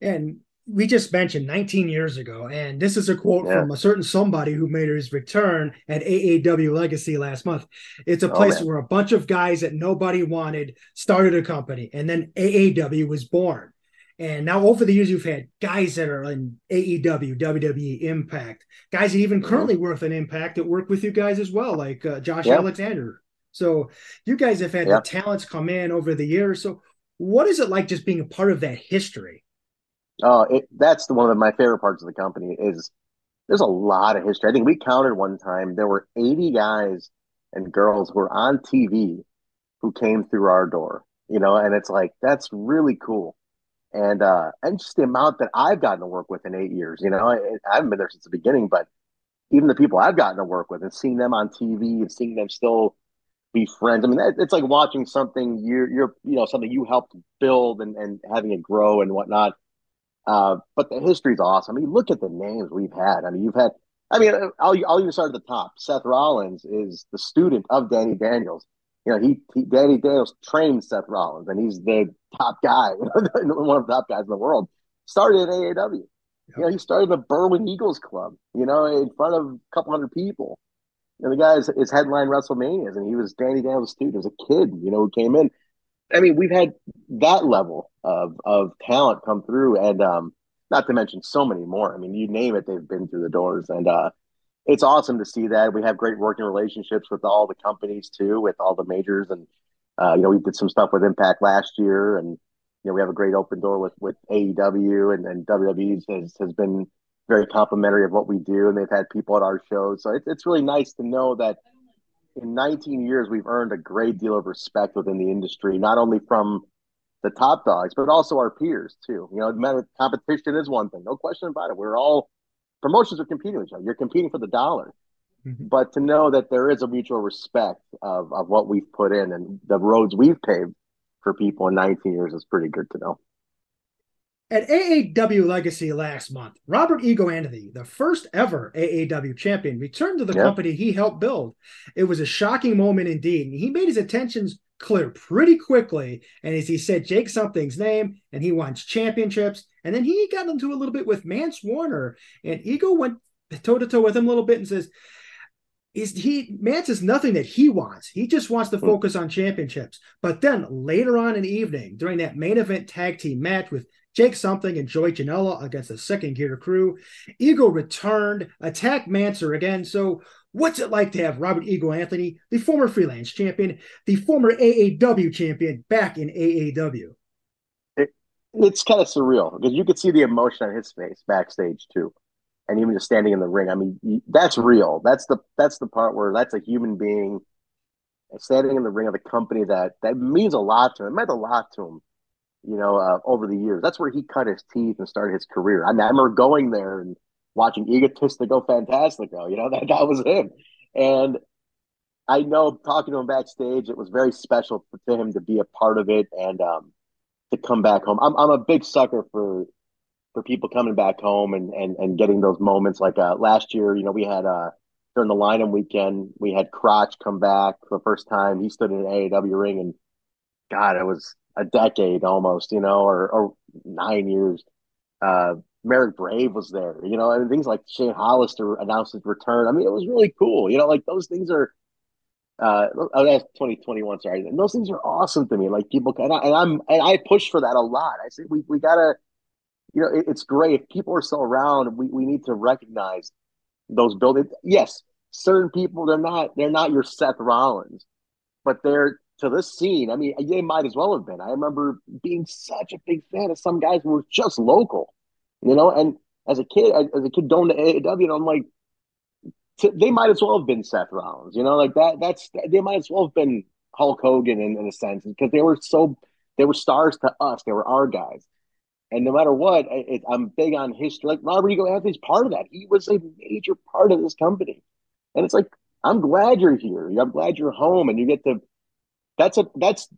A: And we just mentioned 19 years ago, and this is a quote
G: Yeah.
A: from a certain somebody who made his return at AAW Legacy last month. It's a
G: Oh,
A: place
G: man.
A: where a bunch of guys that nobody wanted started a company, and then AAW was born. And now, over the years, you've had guys that are in AEW, WWE, Impact, guys that even currently work in Impact that work with you guys as well, like uh, Josh
G: Yeah.
A: Alexander. So, you guys have had
G: Yeah.
A: the talents come in over the years. So, what is it like just being a part of that history?
G: Oh, it, that's the, one of my favorite parts of the company is there's a lot of history. I think we counted one time there were 80 guys and girls who were on TV who came through our door, you know, and it's like that's really cool. And uh and just the amount that I've gotten to work with in eight years, you know, I, I haven't been there since the beginning, but even the people I've gotten to work with and seeing them on TV and seeing them still be friends. I mean, it's like watching something you're, you're, you know, something you helped build and, and having it grow and whatnot. Uh, but the history's awesome. I mean, look at the names we've had. I mean, you've had, I mean, I'll, I'll even start at the top. Seth Rollins is the student of Danny Daniels. You know, he, he Danny Daniels trained Seth Rollins, and he's the top guy, one of the top guys in the world. Started at AAW. You know, he started the Berwyn Eagles Club. You know, in front of a couple hundred people. And the guy is, is headline WrestleManias, and he was Danny Daniels' student as a kid. You know, who came in. I mean, we've had that level of of talent come through, and um, not to mention so many more. I mean, you name it, they've been through the doors, and uh, it's awesome to see that. We have great working relationships with all the companies too, with all the majors, and uh, you know, we did some stuff with Impact last year, and you know, we have a great open door with with AEW, and and WWE has has been very complimentary of what we do, and they've had people at our shows, so it's it's really nice to know that in 19 years, we've earned a great deal of respect within the industry, not only from the top dogs, but also our peers too. You know, competition is one thing, no question about it. We're all promotions are competing with each other. You're competing for the dollar,
A: Mhm.
G: but to know that there is a mutual respect of of what we've put in and the roads we've paved for people in 19 years is pretty good to know.
A: At AAW Legacy last month, Robert Ego Anthony, the first ever AAW champion, returned to the
G: Yeah.
A: company he helped build. It was a shocking moment indeed. and He made his intentions clear pretty quickly. And as he said Jake something's name, and he wants championships. And then he got into a little bit with Mance Warner, and Ego went toe to toe with him a little bit and says, is he Mance is nothing that he wants. He just wants to
G: Hmm.
A: focus on championships. But then later on in the evening, during that main event tag team match with Jake Something and Joey Janela against the second gear crew, Eagle returned, attacked Manser again. So what's it like to have Robert Ego Anthony, the former freelance champion, the former AAW champion, back in AAW?
G: it's kind of surreal because you could see the emotion on his face backstage too, and even just standing in the ring. I mean, that's real. That's the that's the part where that's a human being standing in the ring of the company that that means a lot to him. It meant a lot to him, you know, uh, over the years. That's where he cut his teeth and started his career. I, mean, I remember going there and watching Egotistico Fantastico. You know, that that was him, and. I know talking to him backstage, it was very special to him to be a part of it and um, to come back home. I'm I'm a big sucker for for people coming back home and and and getting those moments. Like uh, last year, you know, we had uh during the Lynham weekend, we had Crotch come back for the first time. He stood in an AAW ring, and God, it was a decade almost, you know, or or nine years. Uh, Marek Brave was there, you know, and things like Shane Hollister announced his return. I mean, it was really cool, you know, like those things are uh oh that's 2021 sorry and those things are awesome to me like people and, I, and i'm and i push for that a lot i say we, we gotta you know it, it's great if people are still around we, we need to recognize those buildings yes certain people they're not they're not your seth rollins but they're to this scene. I mean, they might as well have been. I remember being such a big fan of some guys who were just local, you know. And as a kid, as a kid going to AEW, you know, I'm like, they might as well have been Seth Rollins, you know, like that. That's they might as well have been Hulk Hogan in, in a sense because they were so they were stars to us. They were our guys. And no matter what, it, I'm big on history. Like Robert Ego Anthony's part of that. He was a major part of this company. And it's like, I'm glad you're here. I'm glad you're home and you get to that's a that's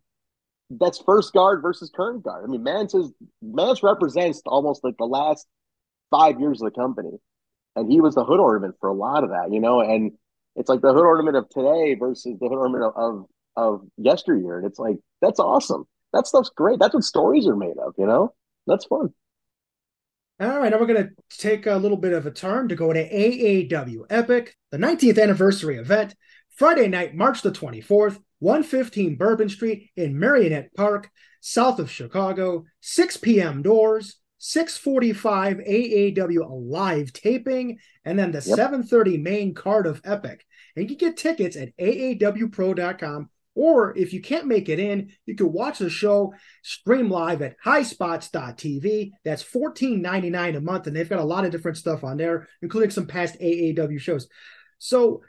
G: that's first guard versus current guard. I mean, Mance is Mance represents almost like the last five years of the company. And he was the hood ornament for a lot of that, you know, and it's like the hood ornament of today versus the hood ornament of, of, of yesteryear. And it's like, that's awesome. That stuff's great. That's what stories are made of, you know? That's fun.
A: All right, now we're going to take a little bit of a turn to go to AAW Epic, the 19th anniversary event, Friday night, March the 24th, 115 Bourbon Street in Merrionette Park, south of Chicago, 6 p.m. doors, 645 AAW live taping, and then the yep. 730 main card of Epic. And you can get tickets at aawpro.com or if you can't make it in, you can watch the show stream live at highspots.tv. That's $14.99 a month. And they've got a lot of different stuff on there, including some past AAW shows. So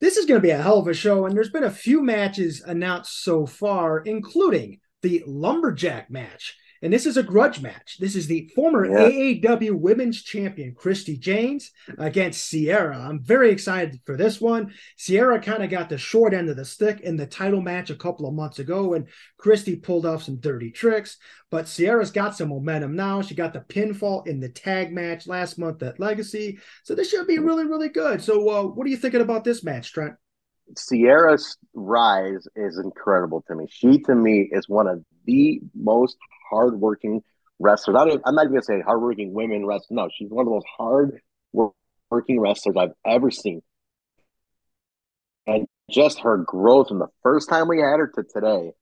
A: this is going to be a hell of a show. And there's been a few matches announced so far, including the Lumberjack match. And this is a grudge match. This is the former yeah. AAW Women's Champion Christy James against Sierra. I'm very excited for this one. Sierra kind of got the short end of the stick in the title match a couple of months ago when Christy pulled off some dirty tricks. But Sierra's got some momentum now. She got the pinfall in the tag match last month at Legacy. So this should be really, really good. So, uh, what are you thinking about this match, Trent?
G: Sierra's rise is incredible to me. She, to me, is one of the most hardworking wrestlers. I am not even gonna say hardworking women wrestlers. No, she's one of the most hard working wrestlers I've ever seen. And just her growth from the first time we had her to today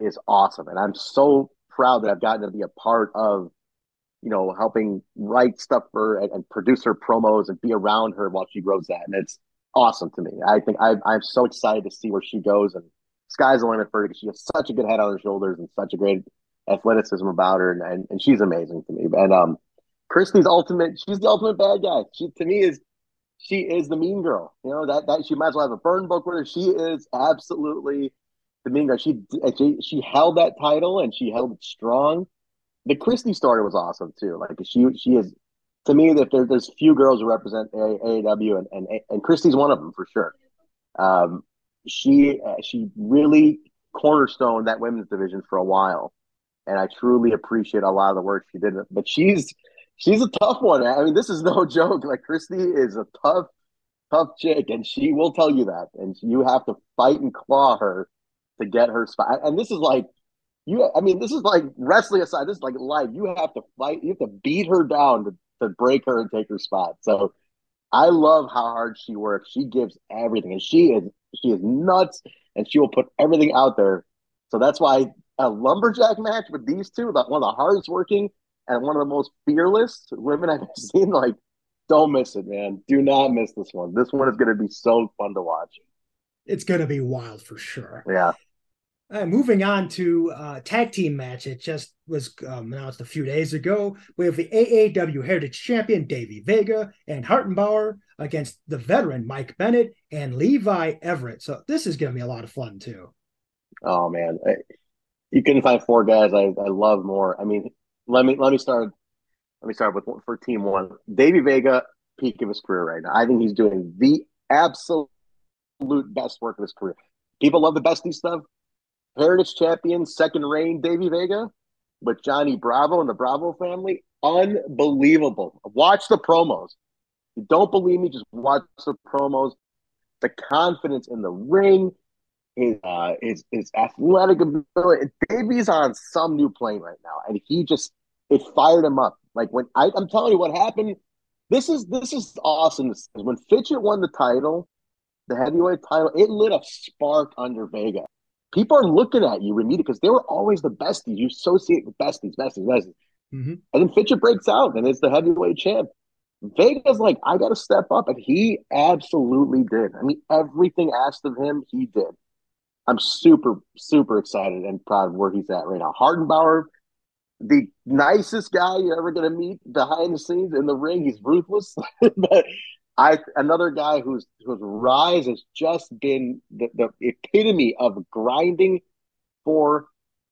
G: is awesome. And I'm so proud that I've gotten to be a part of, you know, helping write stuff for her and, and produce her promos and be around her while she grows that. And it's awesome to me. I think I, I'm so excited to see where she goes and sky's the limit for her because she has such a good head on her shoulders and such a great athleticism about her, and, and, and she's amazing to me. And um, Christy's ultimate, she's the ultimate bad guy. She to me is she is the mean girl. You know that that she might as well have a burn book with her. She is absolutely the mean girl. She she, she held that title and she held it strong. The Christy story was awesome too. Like she she is to me that there, there's few girls who represent AAW and, and and Christy's one of them for sure. Um, she uh, she really cornerstone that women's division for a while and I truly appreciate a lot of the work she did. But she's she's a tough one. I mean, this is no joke. Like Christy is a tough, tough chick, and she will tell you that. And you have to fight and claw her to get her spot. And this is like you. I mean, this is like wrestling aside. This is like life. You have to fight. You have to beat her down to to break her and take her spot. So. I love how hard she works. She gives everything, and she is she is nuts, and she will put everything out there. So that's why a lumberjack match with these two, one of the hardest working and one of the most fearless women I've seen. Like, don't miss it, man. Do not miss this one. This one is going to be so fun to watch.
A: It's going to be wild for sure.
G: Yeah.
A: Uh, moving on to uh, tag team match, it just was um, announced a few days ago. We have the AAW Heritage Champion Davey Vega and Hartenbauer against the veteran Mike Bennett and Levi Everett. So this is going to be a lot of fun too.
G: Oh man, you couldn't find four guys I, I love more. I mean, let me let me start. Let me start with for team one. Davey Vega, peak of his career right now. I think he's doing the absolute best work of his career. People love the bestie stuff. Heritage champion, second reign, Davey Vega with Johnny Bravo and the Bravo family. Unbelievable. Watch the promos. You don't believe me, just watch the promos. The confidence in the ring, his uh, his his athletic ability. Davey's on some new plane right now, and he just it fired him up. Like when I, I'm telling you what happened. This is this is awesome. When Fitchett won the title, the heavyweight title, it lit a spark under Vega. People are looking at you, Ramita, because they were always the besties. You associate with besties, besties, besties. Mm-hmm. And then Fitchett breaks out and it's the heavyweight champ. Vega's like, I got to step up. And he absolutely did. I mean, everything asked of him, he did. I'm super, super excited and proud of where he's at right now. Hardenbauer, the nicest guy you're ever going to meet behind the scenes in the ring. He's ruthless, but I another guy whose whose rise has just been the, the epitome of grinding for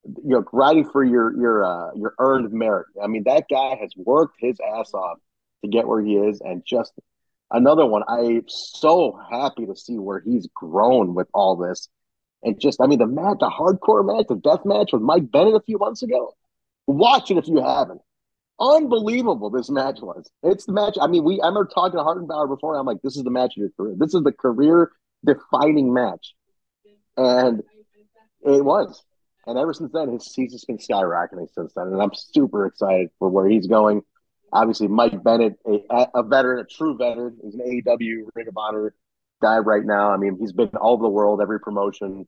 G: you know grinding for your your uh, your earned merit. I mean that guy has worked his ass off to get where he is, and just another one. I'm so happy to see where he's grown with all this, and just I mean the match, the hardcore match, the death match with Mike Bennett a few months ago. Watch it if you haven't. Unbelievable this match was. It's the match. I mean, we I remember talking to Hardenbauer before. I'm like, this is the match of your career. This is the career defining match. And it was. And ever since then, his he's just been skyrocketing since then. And I'm super excited for where he's going. Obviously, Mike Bennett, a, a veteran, a true veteran, is an AEW Ring of Honor guy right now. I mean, he's been all over the world, every promotion.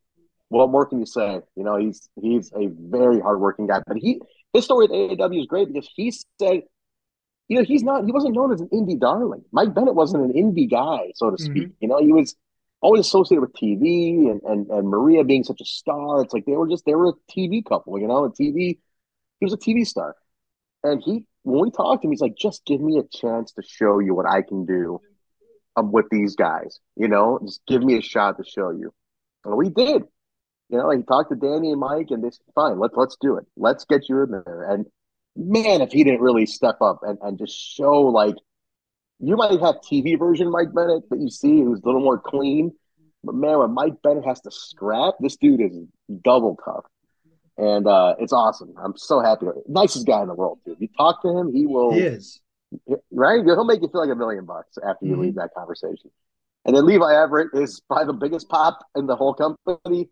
G: What more can you say? You know, he's he's a very hardworking guy. But he his story with AEW is great because he said, you know, he's not he wasn't known as an indie darling. Mike Bennett wasn't an indie guy, so to speak. Mm-hmm. You know, he was always associated with TV and, and and Maria being such a star. It's like they were just they were a TV couple, you know, a TV. He was a TV star, and he when we talked to him, he's like, just give me a chance to show you what I can do um, with these guys. You know, just give me a shot to show you. And we did. You know, he talked to Danny and Mike, and they said, "Fine, let's let's do it. Let's get you in there." And man, if he didn't really step up and, and just show like you might have TV version Mike Bennett that you see who's a little more clean, but man, when Mike Bennett has to scrap, this dude is double tough, and uh, it's awesome. I'm so happy. Nicest guy in the world, dude. You talk to him, he will.
A: He is
G: right. He'll make you feel like a million bucks after you mm-hmm. leave that conversation. And then Levi Everett is probably the biggest pop in the whole company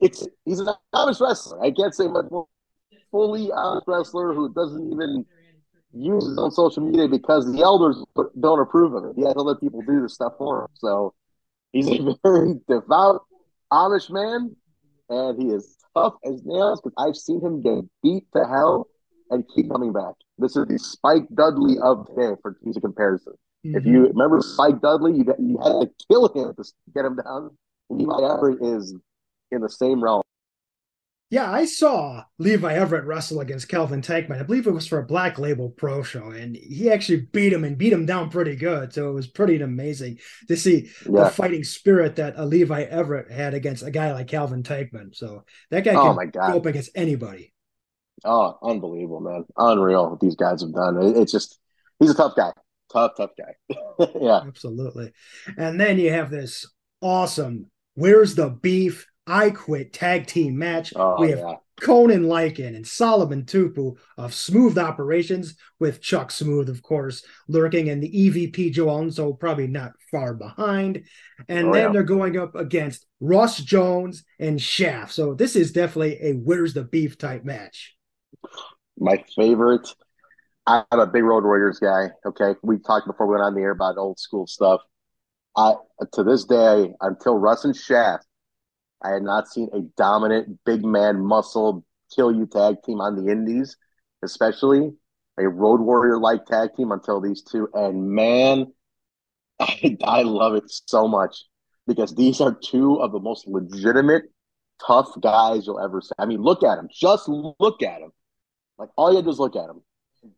G: it's he's an honest wrestler. I can't say much more. Fully honest wrestler who doesn't even use his own social media because the elders don't approve of it. He has other people do the stuff for him. So he's a very devout Amish man, and he is tough as nails because I've seen him get beat to hell and keep coming back. This is the Spike Dudley of today for use a comparison. Mm-hmm. If you remember Spike Dudley, you, you had to kill him to get him down. Levi Everett is in the same realm.
A: Yeah, I saw Levi Everett wrestle against Calvin Tankman. I believe it was for a Black Label Pro show, and he actually beat him and beat him down pretty good. So it was pretty amazing to see yeah. the fighting spirit that a Levi Everett had against a guy like Calvin Tankman. So that guy
G: oh
A: can go up against anybody.
G: Oh, unbelievable, man! Unreal what these guys have done. It's just he's a tough guy, tough, tough guy. yeah,
A: absolutely. And then you have this awesome. Where's the beef? I Quit tag team match.
G: Oh,
A: we have
G: yeah.
A: Conan Lycan and Solomon Tupu of Smooth Operations, with Chuck Smooth, of course, lurking, and the EVP Joe Alonso probably not far behind. And
G: oh,
A: then
G: yeah.
A: they're going up against Russ Jones and Shaft. So this is definitely a where's the beef type match.
G: My favorite. I'm a big Road Warriors guy. Okay, we talked before we went on the air about old school stuff. I to this day, until Russ and Shaft I had not seen a dominant big man muscle kill you tag team on the indies, especially a road warrior like tag team until these two. And man, I, I love it so much because these are two of the most legitimate, tough guys you'll ever see. I mean, look at them. Just look at them. Like all you have to is look at them.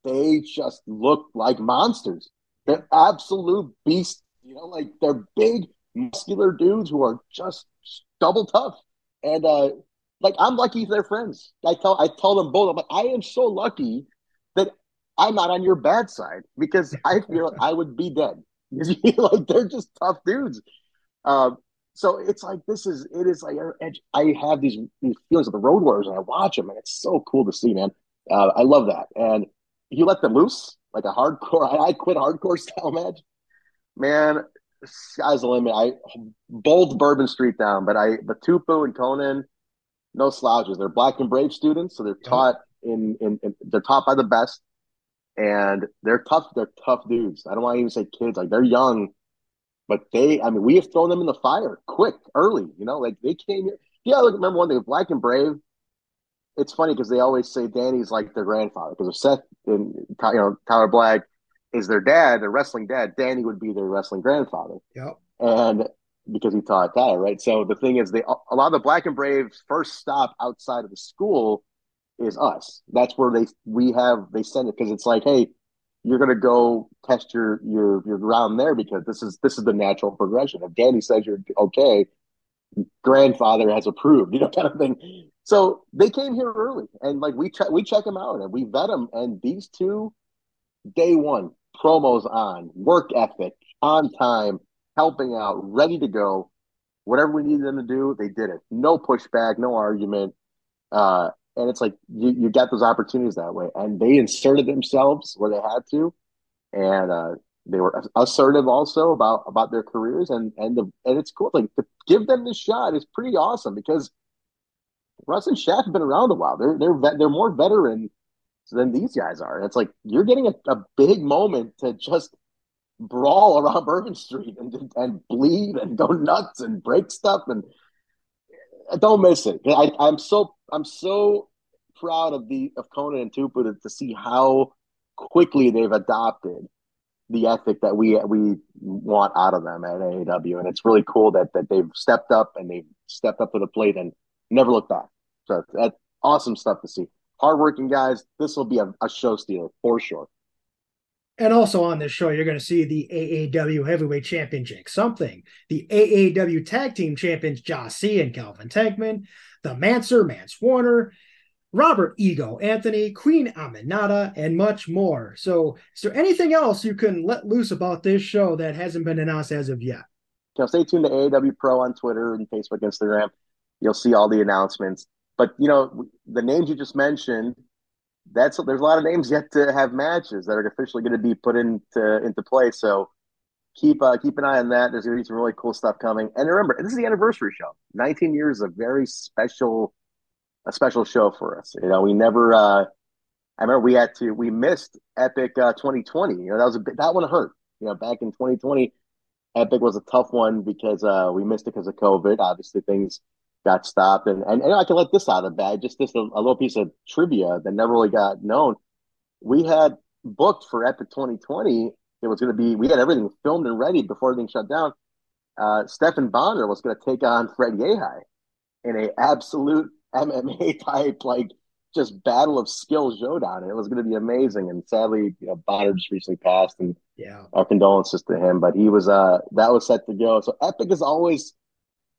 G: They just look like monsters. They're absolute beasts. You know, like they're big, muscular dudes who are just double tough. And uh, like I'm lucky they're friends. I tell I tell them both. I'm like, I am so lucky that I'm not on your bad side because I feel like I would be dead. like they're just tough dudes. Um, so it's like this is it is like I have these these feelings of the Road Warriors and I watch them and it's so cool to see, man. Uh, I love that. And you let them loose like a hardcore. I, I quit hardcore style match, man sky's the limit. I bold Bourbon Street down, but I but Tupu and Conan, no slouches. They're black and brave students, so they're taught in, in, in they're taught by the best, and they're tough. They're tough dudes. I don't want to even say kids. Like they're young, but they. I mean, we have thrown them in the fire quick, early. You know, like they came here. Yeah, look, remember one thing, Black and Brave. It's funny because they always say Danny's like their grandfather because of Seth and you know Tyler Black is their dad, their wrestling dad. Danny would be their wrestling grandfather.
A: Yep.
G: And because he taught Tyler, right? So the thing is, they a lot of the Black and Braves first stop outside of the school is us. That's where they we have they send it because it's like, hey, you're gonna go test your your your ground there because this is this is the natural progression. If Danny says you're okay, grandfather has approved, you know, kind of thing. So they came here early, and like we check we check them out and we vet them, and these two, day one promos on, work ethic, on time, helping out, ready to go. Whatever we needed them to do, they did it. No pushback, no argument. Uh, and it's like you, you get those opportunities that way. And they inserted themselves where they had to. And uh, they were assertive also about about their careers and and the and it's cool like to give them the shot is pretty awesome because Russ and Shaft have been around a while. They're they're they're more veteran than these guys are. It's like you're getting a, a big moment to just brawl around Bourbon Street and and bleed and go nuts and break stuff and uh, don't miss it. I, I'm so I'm so proud of the of Conan and Tupu to, to see how quickly they've adopted the ethic that we we want out of them at AAW, and it's really cool that that they've stepped up and they've stepped up to the plate and never looked back. So that's awesome stuff to see. Hardworking guys. This will be a, a show stealer for sure.
A: And also on this show, you're going to see the AAW Heavyweight Champion Jake Something, the AAW Tag Team Champions Josh C and Calvin Tankman, the Manser, Mance Warner, Robert Ego Anthony, Queen Aminata, and much more. So, is there anything else you can let loose about this show that hasn't been announced as of yet?
G: You know, stay tuned to AAW Pro on Twitter and Facebook, Instagram. You'll see all the announcements. But you know, the names you just mentioned, that's there's a lot of names yet to have matches that are officially going to be put into into play. So keep uh, keep an eye on that. There's going to be some really cool stuff coming. And remember, this is the anniversary show. 19 years, a very special a special show for us. You know, we never. Uh, I remember we had to we missed Epic uh, 2020. You know, that was a that one hurt. You know, back in 2020, Epic was a tough one because uh, we missed it because of COVID. Obviously, things got stopped, and, and and I can let this out of the bag. Just this a, a little piece of trivia that never really got known. We had booked for Epic 2020. It was going to be we had everything filmed and ready before everything shut down. Uh, Stephan Bonnar was going to take on Fred Yehi in a absolute MMA type, like just battle of skill showdown. It was going to be amazing. And sadly, you know, Bonnar just recently passed, and
A: yeah,
G: our condolences to him. But he was uh that was set to go. So Epic is always,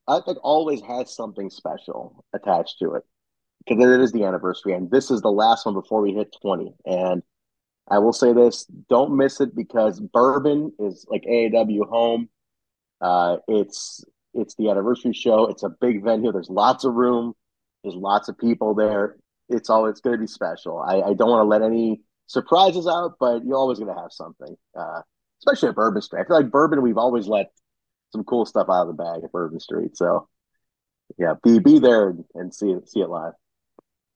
G: Epic always has something special attached to it because it is the anniversary, and this is the last one before we hit twenty. And I will say this: don't miss it because Bourbon is like AAW home. Uh, it's it's the anniversary show. It's a big venue. There's lots of room. There's lots of people there. It's always going to be special. I, I don't want to let any surprises out, but you're always going to have something, uh, especially at Bourbon Street. I feel like Bourbon, we've always let some cool stuff out of the bag at Bourbon Street. So, yeah, be be there and see it see it live.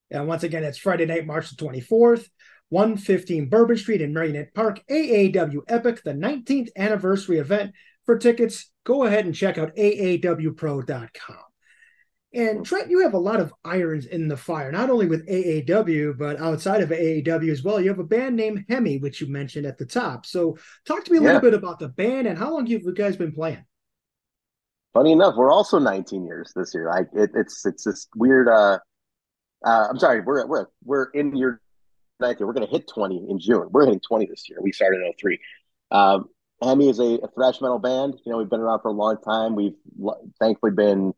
A: And once again, it's Friday night, March the 24th, 115 Bourbon Street in Merrionette Park, AAW Epic, the 19th anniversary event. For tickets, go ahead and check out aawpro.com. And Trent, you have a lot of irons in the fire, not only with AAW, but outside of AAW as well. You have a band named Hemi, which you mentioned at the top. So talk to me a yeah. little bit about the band and how long have you guys been playing?
G: Funny enough, we're also 19 years this year. Like it, it's it's this weird. Uh, uh, I'm sorry, we're we're we're in year 19. We're going to hit 20 in June. We're hitting 20 this year. We started in 03. Um, Hemi is a, a thrash metal band. You know, we've been around for a long time. We've thankfully been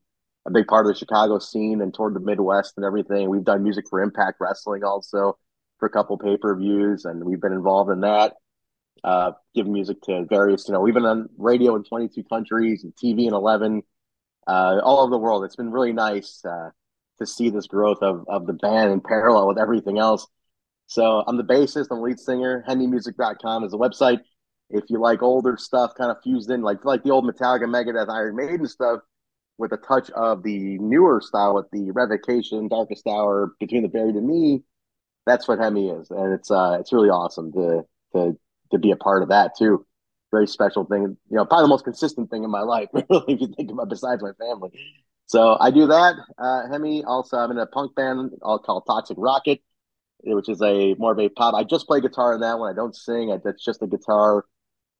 G: a big part of the Chicago scene and toward the Midwest and everything. We've done music for Impact Wrestling also for a couple pay per views, and we've been involved in that. Uh, give music to various, you know, we've been on radio in 22 countries and TV in 11, uh, all over the world. It's been really nice uh, to see this growth of, of the band in parallel with everything else. So I'm the bassist, I'm the lead singer. HemiMusic.com is the website. If you like older stuff, kind of fused in, like like the old Metallica, Megadeth, Iron Maiden stuff, with a touch of the newer style with the revocation, darkest hour, between the buried and me. That's what Hemi is, and it's uh it's really awesome to to to be a part of that too. Very special thing, you know, probably the most consistent thing in my life, really, if you think about besides my family. So I do that. Uh, Hemi. Also, I'm in a punk band called Toxic Rocket, which is a more of a pop. I just play guitar in that one. I don't sing. I, that's just a guitar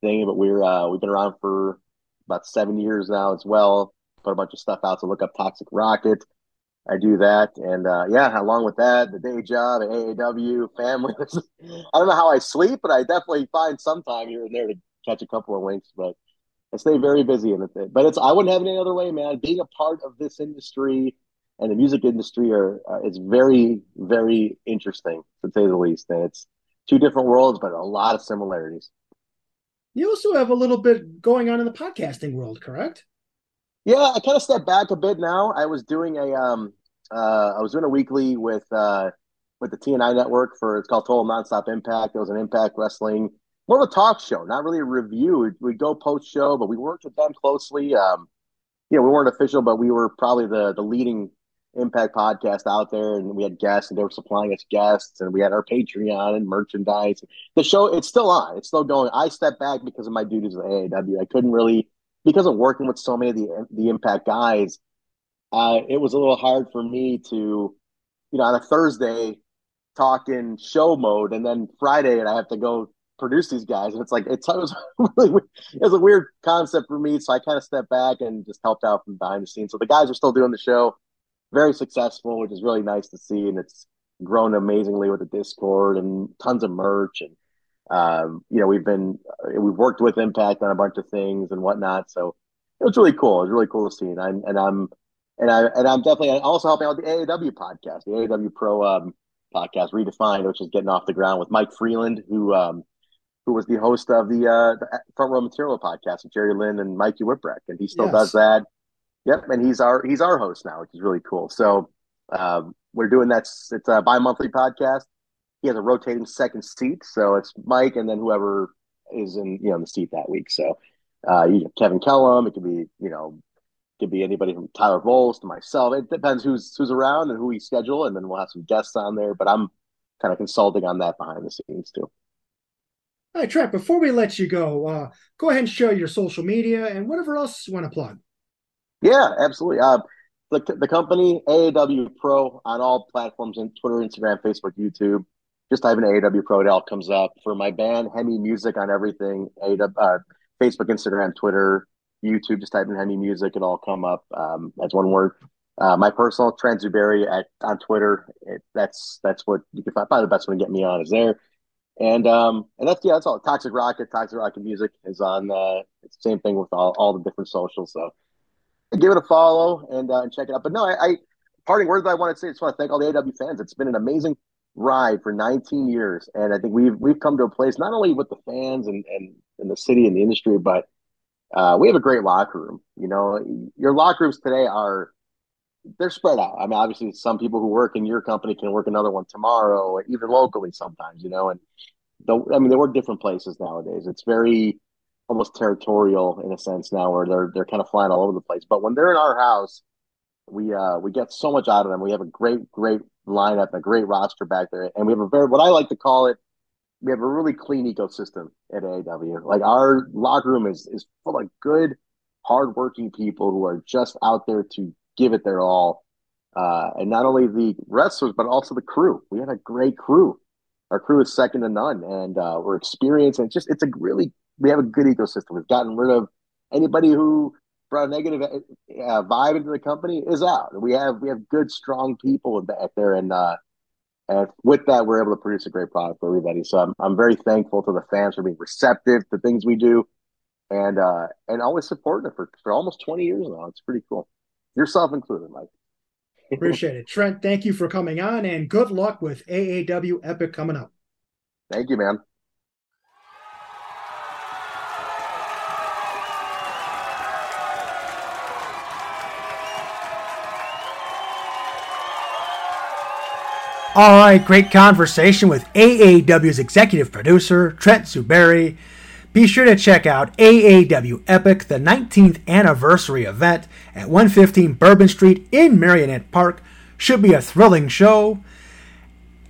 G: thing. But we're uh, we've been around for about seven years now as well. Put a bunch of stuff out to look up Toxic Rocket. I do that, and uh, yeah, along with that, the day job, AAW, family. I don't know how I sleep, but I definitely find some time here and there to catch a couple of winks. But I stay very busy in it. But it's I wouldn't have it any other way, man. Being a part of this industry and the music industry are uh, it's very very interesting to say the least. And it's two different worlds, but a lot of similarities.
A: You also have a little bit going on in the podcasting world, correct?
G: Yeah, I kind of stepped back a bit now. I was doing a um uh I was doing a weekly with uh with the TNI network for it's called Total Nonstop Impact. It was an Impact Wrestling more of a talk show, not really a review. We go post show, but we worked with them closely. Um, you know, we weren't official, but we were probably the the leading Impact podcast out there, and we had guests, and they were supplying us guests, and we had our Patreon and merchandise. The show it's still on, it's still going. I stepped back because of my duties with AAW. I couldn't really because of working with so many of the the Impact guys. Uh, it was a little hard for me to, you know, on a Thursday talk in show mode, and then Friday, and I have to go produce these guys, and it's like it's, it was really it was a weird concept for me. So I kind of stepped back and just helped out from behind the scenes. So the guys are still doing the show, very successful, which is really nice to see, and it's grown amazingly with the Discord and tons of merch and. Um, you know, we've been we've worked with Impact on a bunch of things and whatnot, so it was really cool. It was really cool to see, and I'm and I'm and I and I'm definitely also helping out the AAW podcast, the AAW Pro um, podcast, Redefined, which is getting off the ground with Mike Freeland, who um, who was the host of the, uh, the Front Row Material podcast with Jerry Lynn and Mikey Whipwreck, and he still yes. does that. Yep, and he's our he's our host now, which is really cool. So um, we're doing that. It's a bi-monthly podcast. He has a rotating second seat, so it's Mike and then whoever is in you know the seat that week. So uh, you Kevin Kellum. It could be you know could be anybody from Tyler Volz to myself. It depends who's who's around and who we schedule, and then we'll have some guests on there. But I'm kind of consulting on that behind the scenes too.
A: All right, Trent, before we let you go, uh, go ahead and show your social media and whatever else you want to plug.
G: Yeah, absolutely. Uh, the, the company, AAW Pro, on all platforms in Twitter, Instagram, Facebook, YouTube. Just type in AAW Pro, it all comes up. For my band, Hemi Music on everything, AAW, uh, Facebook, Instagram, Twitter, YouTube, just type in Hemi Music, it all come up. Um, that's one word. Uh, my personal Trent Zuberi at on Twitter. It, that's that's what you can find. Probably the best one to get me on is there. And um and that's yeah, that's all. Toxic Rocket, Toxic Rocket Music is on. Uh, it's the same thing with all, all the different socials. So give it a follow and uh, and check it out. But no, I, I parting words I want to say. I just want to thank all the AW fans. It's been an amazing ride for 19 years, and I think we've we've come to a place not only with the fans and and, and the city and the industry, but uh, we have a great locker room. You know, your locker rooms today are they're spread out. I mean, obviously, some people who work in your company can work another one tomorrow, even locally sometimes. You know, and the, I mean, they work different places nowadays. It's very almost territorial in a sense now, where they're they're kind of flying all over the place. But when they're in our house, we uh we get so much out of them. We have a great great lineup, a great roster back there, and we have a very what I like to call it. We have a really clean ecosystem at AAW. Like our locker room is is full of good, hardworking people who are just out there to give it their all. Uh, and not only the wrestlers, but also the crew. We have a great crew. Our crew is second to none, and uh, we're experienced. And it's just, it's a really, we have a good ecosystem. We've gotten rid of anybody who brought a negative uh, vibe into the company is out. We have, we have good, strong people back there, and uh, and with that, we're able to produce a great product for everybody. So I'm, I'm very thankful to the fans for being receptive to things we do, and uh, and always supporting it for for almost 20 years now. It's pretty cool yourself included, Mike.
A: Appreciate it. Trent, thank you for coming on and good luck with AAW Epic coming up.
G: Thank you, man.
A: All right, great conversation with AAW's executive producer, Trent Zuberi. Be sure to check out AAW Epic, the 19th anniversary event at 115 Bourbon Street in Merrionette Park. Should be a thrilling show.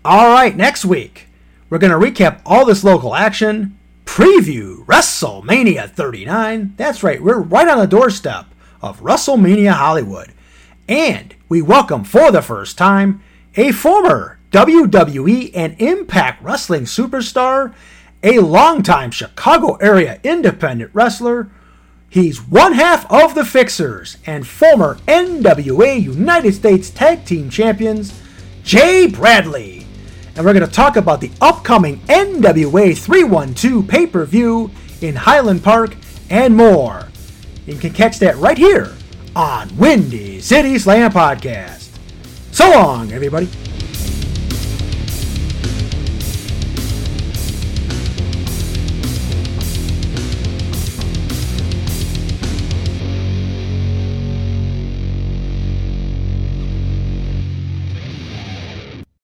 A: All right, next week, we're going to recap all this local action, preview WrestleMania 39. That's right, we're right on the doorstep of WrestleMania Hollywood. And we welcome for the first time a former WWE and Impact Wrestling superstar a longtime Chicago area independent wrestler. He's one half of the Fixers and former NWA United States Tag Team Champions, Jay Bradley. And we're going to talk about the upcoming NWA 312 pay per view in Highland Park and more. You can catch that right here on Windy City Slam Podcast. So long, everybody.